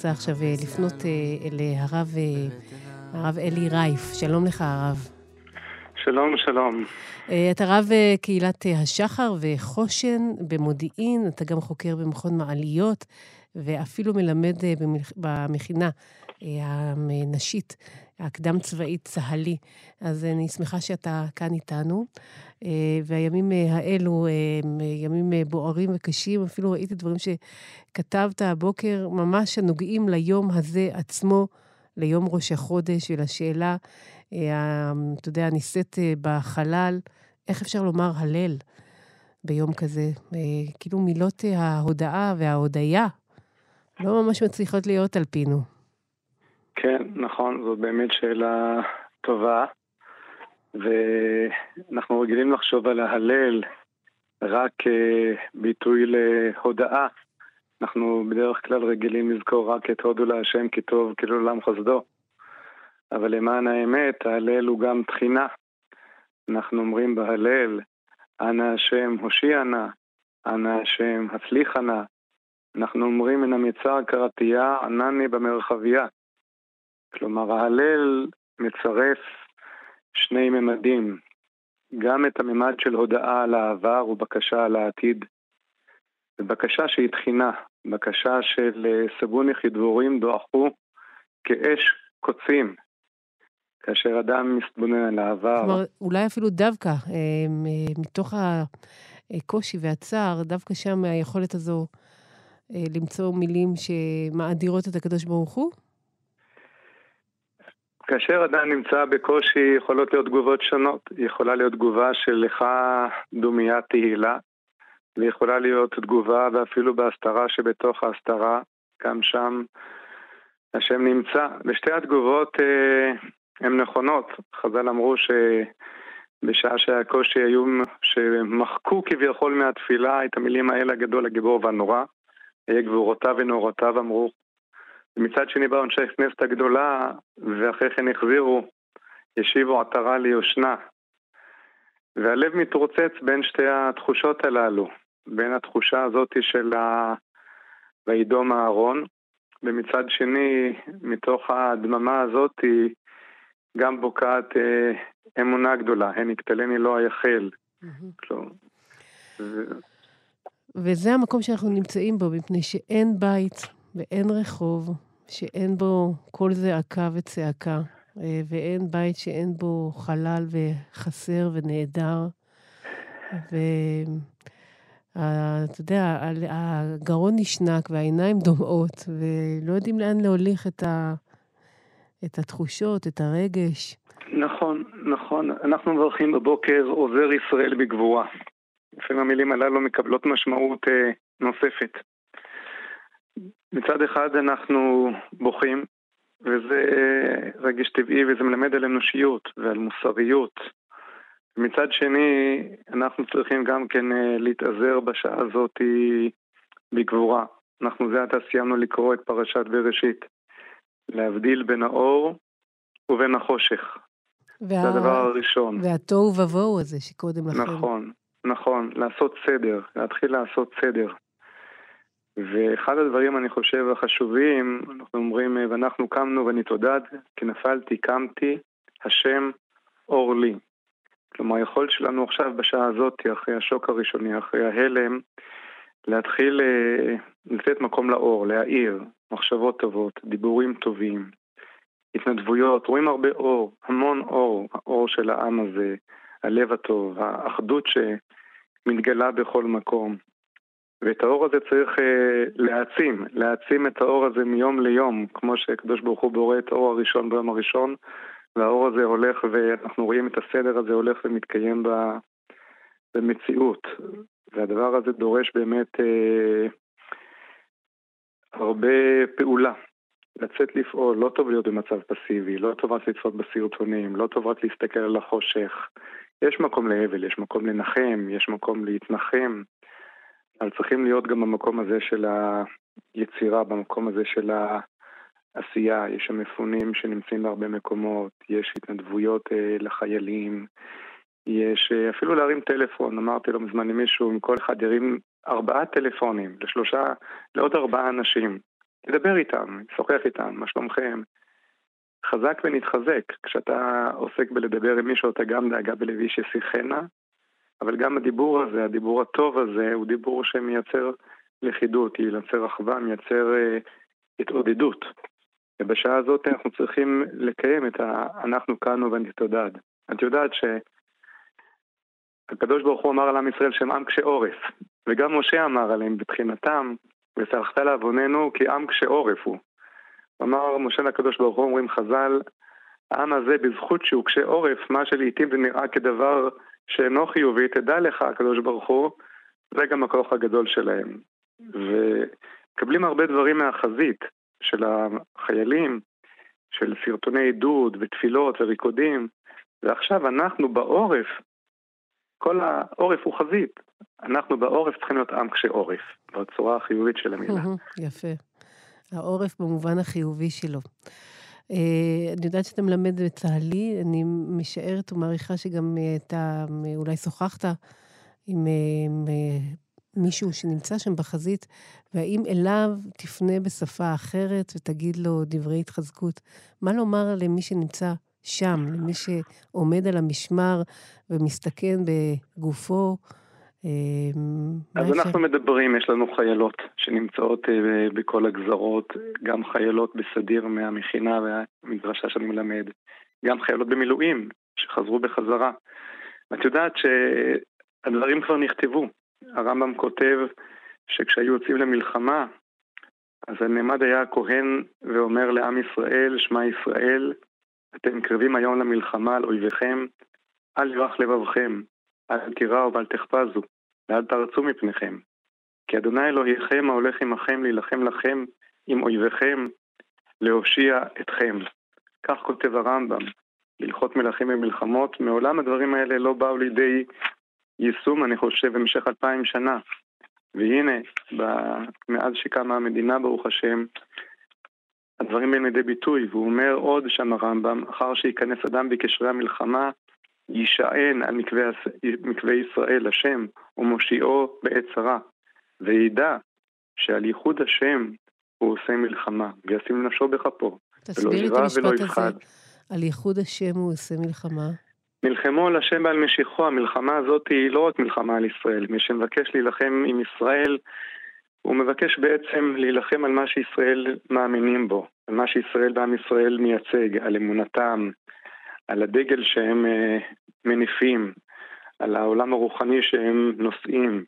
רוצה עכשיו לפנות אל הרב, הרב אלי רייף. שלום לך, הרב. שלום, שלום. אתה רב קהילת השחר וחושן במודיעין, אתה גם חוקר במכון מעליות, ואפילו מלמד במכינה הנשית, הקדם-צבאית צה"לי. אז אני שמחה שאתה כאן איתנו. והימים האלו הם ימים בוערים וקשים, אפילו ראיתי דברים שכתבת הבוקר, ממש הנוגעים ליום הזה עצמו, ליום ראש החודש ולשאלה, אתה יודע, נישאת בחלל, איך אפשר לומר הלל ביום כזה? כאילו מילות ההודאה וההודיה לא ממש מצליחות להיות על פינו. כן, נכון, זאת באמת שאלה טובה. ואנחנו רגילים לחשוב על ההלל רק כביטוי להודאה. אנחנו בדרך כלל רגילים לזכור רק את הודו להשם כי טוב, כאילו לעולם חסדו. אבל למען האמת, ההלל הוא גם תחינה. אנחנו אומרים בהלל, אנא השם הושיע נא, אנא השם הצליחה נא. אנחנו אומרים מן המצר קראתייה, ענני במרחביה. כלומר, ההלל מצרף שני ממדים, גם את הממד של הודאה על העבר ובקשה על העתיד, ובקשה שהיא תחינה, בקשה של סבוני חדבורים דועכו כאש קוצים, כאשר אדם מתבונן על העבר. כלומר, אולי אפילו דווקא, מתוך הקושי והצער, דווקא שם היכולת הזו למצוא מילים שמאדירות את הקדוש ברוך הוא? כאשר אדם נמצא בקושי יכולות להיות תגובות שונות. יכולה להיות תגובה של לך דומיית תהילה, ויכולה להיות תגובה ואפילו בהסתרה שבתוך ההסתרה, גם שם השם נמצא. ושתי התגובות אה, הן נכונות. חז"ל אמרו שבשעה שהקושי היו, שמחקו כביכול מהתפילה את המילים האלה הגדול, הגיבור והנורא. היה גבורותיו ונורותיו אמרו ומצד שני באו אנשי הכנסת הגדולה, ואחרי כן החזירו, ישיבו עטרה ליושנה. והלב מתרוצץ בין שתי התחושות הללו, בין התחושה הזאת של ה... וידום אהרון, ומצד שני, מתוך הדממה הזאת, גם בוקעת אה, אמונה גדולה, הן יקטלני לא היחל. Mm-hmm. ו... וזה המקום שאנחנו נמצאים בו, מפני שאין בית ואין רחוב שאין בו קול זעקה וצעקה, אה, ואין בית שאין בו חלל וחסר ונעדר. ואתה יודע, הגרון נשנק והעיניים דומעות, ולא יודעים לאן להוליך את, ה... את התחושות, את הרגש. נכון, נכון. אנחנו מברכים בבוקר עוזר ישראל בגבורה. לפעמים המילים הללו מקבלות משמעות אה, נוספת. מצד אחד אנחנו בוכים, וזה רגש טבעי וזה מלמד על אנושיות ועל מוסריות. מצד שני, אנחנו צריכים גם כן אה, להתאזר בשעה הזאת בגבורה. אנחנו זה עתה סיימנו לקרוא את פרשת בראשית. להבדיל בין האור ובין החושך. וה... זה הדבר הראשון. והתוהו ובוהו הזה שקודם לכן. נכון, נכון, לעשות סדר, להתחיל לעשות סדר. ואחד הדברים, אני חושב, החשובים, אנחנו אומרים, ואנחנו קמנו ונתעודד, כי נפלתי, קמתי, השם אור לי. כלומר, היכולת שלנו עכשיו, בשעה הזאת, אחרי השוק הראשוני, אחרי ההלם, להתחיל אה, לתת מקום לאור, להאיר, מחשבות טובות, דיבורים טובים, התנדבויות, רואים הרבה אור, המון אור, האור של העם הזה, הלב הטוב, האחדות שמתגלה בכל מקום. ואת האור הזה צריך אה, להעצים, להעצים את האור הזה מיום ליום, כמו שקדוש ברוך הוא בורא את האור הראשון ביום הראשון, והאור הזה הולך, ואנחנו רואים את הסדר הזה הולך ומתקיים ב, במציאות. והדבר הזה דורש באמת אה, הרבה פעולה. לצאת לפעול, לא טוב להיות במצב פסיבי, לא טוב רק לצפות בסרטונים, לא טוב רק להסתכל על החושך. יש מקום להבל, יש מקום לנחם, יש מקום להתנחם. אבל צריכים להיות גם במקום הזה של היצירה, במקום הזה של העשייה. יש שם מפונים שנמצאים בהרבה מקומות, יש התנדבויות אה, לחיילים, יש אה, אפילו להרים טלפון, אמרתי לא מזמן למישהו, אם כל אחד ירים ארבעה טלפונים לשלושה, לעוד ארבעה אנשים. תדבר איתם, שוחח איתם, מה שלומכם? חזק ונתחזק. כשאתה עוסק בלדבר עם מישהו, אתה גם דאגה בלוי ששיחנה, אבל גם הדיבור הזה, הדיבור הטוב הזה, הוא דיבור שמייצר לכידות, ייצר אחווה, מייצר אה, התעודדות. ובשעה הזאת אנחנו צריכים לקיים את ה... אנחנו כאן ובנתודד. את יודעת שהקדוש ברוך הוא אמר על עם ישראל שהם עם קשה עורף, וגם משה אמר עליהם מבחינתם, וסלחת לעווננו כי עם קשה עורף הוא. אמר משה לקדוש ברוך הוא, אומרים חז"ל, העם הזה בזכות שהוא קשה עורף, מה שלעיתים זה נראה כדבר שאינו חיובי, תדע לך, הקדוש ברוך הוא, זה גם הכוח הגדול שלהם. ומקבלים הרבה דברים מהחזית של החיילים, של סרטוני עידוד ותפילות וריקודים, ועכשיו אנחנו בעורף, כל העורף הוא חזית, אנחנו בעורף צריכים להיות עם קשה עורף, בצורה החיובית של המילה. יפה. העורף במובן החיובי שלו. אה, אני יודעת שאתה מלמד בצה"לי, אני משערת ומעריכה שגם אה, אתה אה, אולי שוחחת עם מישהו שנמצא שם בחזית, והאם אליו תפנה בשפה אחרת ותגיד לו דברי התחזקות? מה לומר למי שנמצא שם, למי שעומד על המשמר ומסתכן בגופו? אמ, אז אנחנו מדברים, יש לנו חיילות שנמצאות אה, בכל הגזרות, גם חיילות בסדיר מהמכינה והמדרשה שאני מלמד, גם חיילות במילואים שחזרו בחזרה. את יודעת שהדברים כבר נכתבו. הרמב"ם כותב שכשהיו יוצאים למלחמה, אז הנעמד היה הכהן ואומר לעם ישראל, שמע ישראל, אתם קרבים היום למלחמה על אויביכם, אל ירח לבבכם, אל תיראו ואל תחפזו, ואל תרצו מפניכם. כי אדוני אלוהיכם ההולך עמכם להילחם לכם עם אויביכם, להושיע אתכם. כך כותב הרמב"ם, בהלכות מלכים ומלחמות. מעולם הדברים האלה לא באו לידי יישום, אני חושב, במשך אלפיים שנה. והנה, מאז שקמה המדינה, ברוך השם, הדברים באים לידי ביטוי, והוא אומר עוד שם הרמב"ם, אחר שייכנס אדם בקשרי המלחמה, יישען על מקווה, מקווה ישראל, השם, ומושיעו בעת צרה, וידע שעל ייחוד השם הוא עושה מלחמה, וישים נפשו בכפו, ולא ירא ולא יפחד. על ייחוד השם הוא עושה מלחמה. מלחמו על השם ועל משיחו, המלחמה הזאת היא לא רק מלחמה על ישראל. מי שמבקש להילחם עם ישראל, הוא מבקש בעצם להילחם על מה שישראל מאמינים בו, על מה שישראל ועם ישראל מייצג, על אמונתם, על הדגל שהם uh, מניפים, על העולם הרוחני שהם נושאים.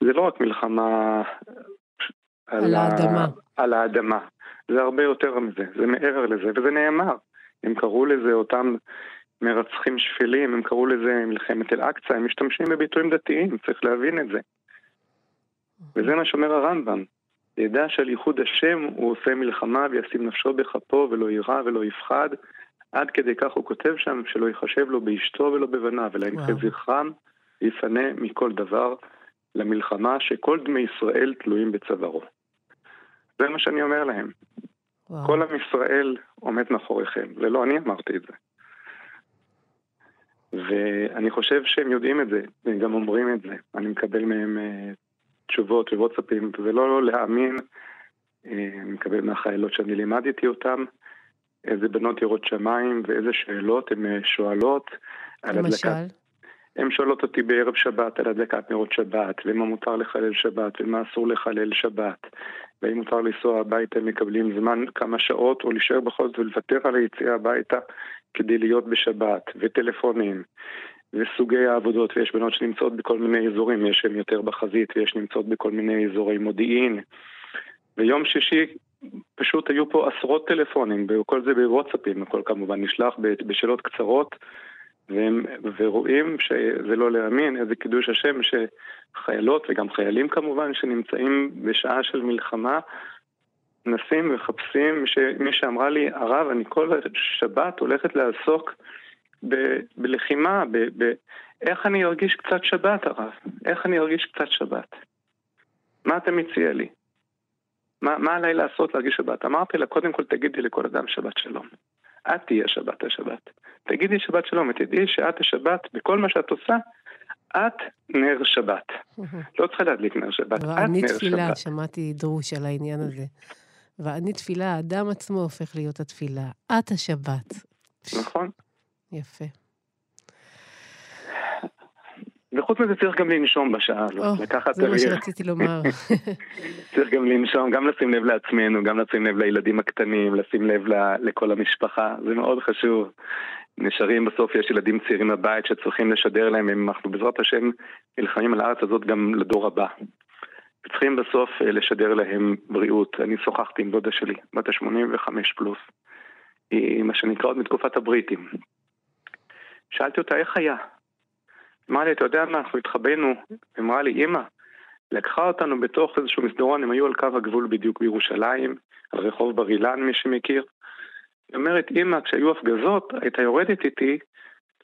זה לא רק מלחמה על, על האדמה. על האדמה. זה הרבה יותר מזה, זה מעבר לזה, וזה נאמר. הם קראו לזה אותם מרצחים שפלים, הם קראו לזה מלחמת אל-אקצא, הם משתמשים בביטויים דתיים, צריך להבין את זה. וזה מה שאומר הרמב"ם. ידע שעל ייחוד השם הוא עושה מלחמה וישים נפשו בכפו ולא יירא ולא יפחד. עד כדי כך הוא כותב שם שלא ייחשב לו באשתו ולא בבניו, אלא ימחה זכרם ויפנה מכל דבר למלחמה שכל דמי ישראל תלויים בצווארו. זה מה שאני אומר להם. וואו. כל עם ישראל עומד מאחוריכם, ולא אני אמרתי את זה. ואני חושב שהם יודעים את זה, והם גם אומרים את זה. אני מקבל מהם uh, תשובות ווואטסאפים, וזה לא להאמין. Uh, אני מקבל מהחיילות שאני לימדתי אותם, איזה בנות יראות שמיים ואיזה שאלות הן uh, שואלות. למשל? הן שואלות אותי בערב שבת על הדלקת נרות שבת, ומה מותר לחלל שבת, ומה אסור לחלל שבת, והאם מותר לנסוע הביתה, הם מקבלים זמן כמה שעות, או להישאר בכל זאת ולוותר על היציאה הביתה כדי להיות בשבת, וטלפונים, וסוגי העבודות, ויש בנות שנמצאות בכל מיני אזורים, יש שהן יותר בחזית, ויש שנמצאות בכל מיני אזורי מודיעין. ויום שישי פשוט היו פה עשרות טלפונים, וכל זה בוואטסאפים, הכל כמובן נשלח בשאלות קצרות. והם, ורואים שזה לא להאמין, איזה קידוש השם שחיילות וגם חיילים כמובן שנמצאים בשעה של מלחמה נסים ומחפשים, מי שאמרה לי, הרב, אני כל שבת הולכת לעסוק ב- בלחימה, ב- ב- איך אני ארגיש קצת שבת, הרב? איך אני ארגיש קצת שבת? מה אתה מציע לי? מה, מה עליי לעשות להרגיש שבת? אמרתי לה, קודם כל תגידי לכל אדם שבת שלום. את תהיה שבת השבת. תגידי שבת שלום, ותדעי שאת השבת, בכל מה שאת עושה, את נר שבת. לא צריכה להדליק נר שבת, את נר שבת. אני תפילה, שמעתי דרוש על העניין הזה. ואני תפילה, האדם עצמו הופך להיות התפילה. את השבת. נכון. יפה. וחוץ מזה צריך גם לנשום בשעה הזאת, לקחת אוויר. זה מה שרציתי לומר. צריך גם לנשום, גם לשים לב לעצמנו, גם לשים לב לילדים הקטנים, לשים לב לכל המשפחה, זה מאוד חשוב. נשארים בסוף, יש ילדים צעירים בבית שצריכים לשדר להם, אם אנחנו בעזרת השם נלחמים על הארץ הזאת גם לדור הבא. צריכים בסוף אה, לשדר להם בריאות. אני שוחחתי עם דודה שלי, בת ה-85 פלוס, היא מה שנקרא עוד מתקופת הבריטים. שאלתי אותה איך היה, אמרה לי, אתה יודע מה, אנחנו התחבאנו, אמרה לי, אמא, לקחה אותנו בתוך איזשהו מסדרון, הם היו על קו הגבול בדיוק בירושלים, על רחוב בר אילן, מי שמכיר. היא אומרת, אמא, כשהיו הפגזות, הייתה יורדת איתי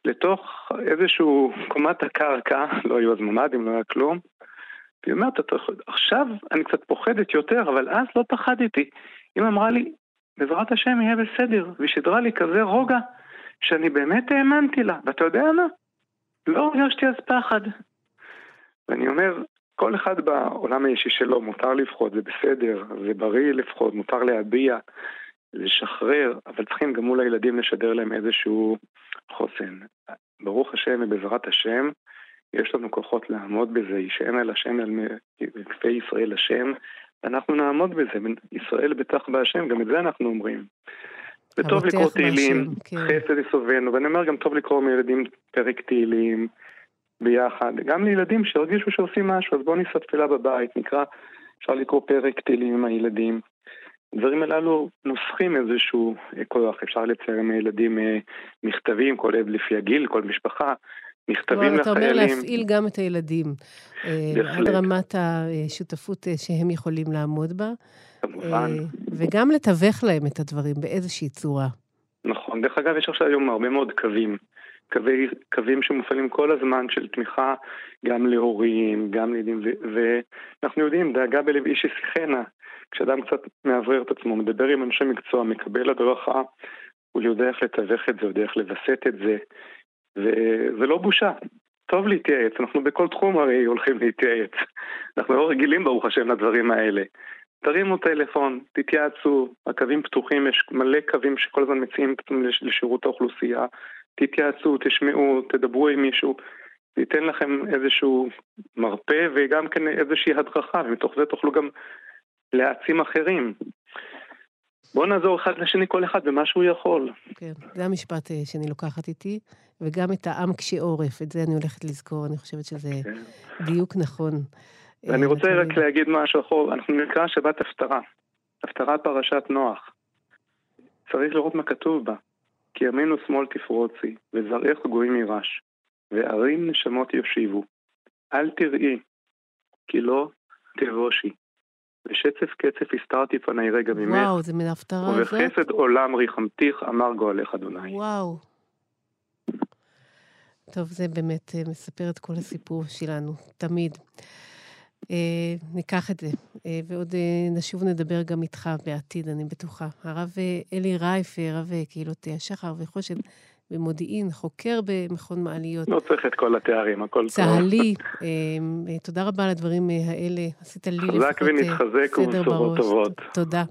לתוך איזשהו קומת הקרקע, לא היו אז ממ"דים, לא היה כלום. והיא אומרת, עכשיו אני קצת פוחדת יותר, אבל אז לא פחדתי. אמא אמרה לי, בעזרת השם יהיה בסדר, והיא שידרה לי כזה רוגע, שאני באמת האמנתי לה. ואתה יודע מה? לא הרגשתי אז פחד. ואני אומר, כל אחד בעולם האישי שלו, מותר לפחוד, זה בסדר, זה בריא לפחוד, מותר להביע, לשחרר, אבל צריכים גם מול הילדים לשדר להם איזשהו חוסן. ברוך השם ובעזרת השם, יש לנו כוחות לעמוד בזה, ישען על השם, על כפי ישראל השם, ואנחנו נעמוד בזה, ישראל בטח בהשם, גם את זה אנחנו אומרים. וטוב לקרוא תהילים, כן. חסד יסובנו, ואני אומר גם טוב לקרוא מילדים פרק תהילים ביחד, גם לילדים שהרגישו שעושים משהו, אז בואו ניסע תפילה בבית, נקרא, אפשר לקרוא פרק תהילים עם הילדים. הדברים הללו נוסחים איזשהו כוח, אפשר לצייר עם הילדים אה, מכתבים, כל ילד לפי הגיל, כל משפחה, מכתבים לחיילים. אתה אומר להפעיל גם את הילדים, אה, עד רמת השותפות אה, שהם יכולים לעמוד בה. כמובן. וגם לתווך להם את הדברים באיזושהי צורה. נכון. דרך אגב, יש עכשיו היום הרבה מאוד קווים. קווי, קווים שמופעלים כל הזמן של תמיכה גם להורים, גם לילדים, ואנחנו יודעים, דאגה בלב איש ישיחנה. כשאדם קצת מאוורר את עצמו, מדבר עם אנשי מקצוע, מקבל הדרכה, הוא יודע איך לתווך את זה, יודע איך לווסת את זה, וזה לא בושה. טוב להתייעץ, אנחנו בכל תחום הרי הולכים להתייעץ. אנחנו לא רגילים ברוך השם לדברים האלה. תרימו טלפון, תתייעצו, הקווים פתוחים, יש מלא קווים שכל הזמן מציעים לשירות האוכלוסייה. תתייעצו, תשמעו, תדברו עם מישהו, זה ייתן לכם איזשהו מרפא וגם כן איזושהי הדרכה, ומתוך זה תוכלו גם להעצים אחרים. בואו נעזור אחד לשני, כל אחד במה שהוא יכול. כן, זה המשפט אה, שאני לוקחת איתי, וגם את העם קשה עורף, את זה אני הולכת לזכור, אני חושבת שזה כן. דיוק נכון. ואני אה, רוצה רק להגיד משהו אחר, אנחנו נקרא שבת הפטרה, הפטרה פרשת נוח. צריך לראות מה כתוב בה. כי ימינו שמאל תפרוצי, וזרעך גויים יירש, וערים נשמות יושיבו. אל תראי, כי לא תבושי. ושצף קצף הסתרתי פני רגע ממך. וואו, זה מן ההפטרה הזאת? ובחסד עולם ריחמתיך אמר גואלך אדוני. וואו. טוב, זה באמת אה, מספר את כל הסיפור שלנו, תמיד. אה, ניקח את זה, אה, ועוד אה, נשוב נדבר גם איתך בעתיד, אני בטוחה. הרב אה, אלי רייף, אה, רב אה, קהילות השחר וחושן במודיעין, חוקר במכון מעליות. לא צריך את כל התארים, הכל טוב. צה"לי, תודה רבה על הדברים האלה. עשית לי לפחות סדר בראש. חזק ונתחזק ובשורות טובות. תודה.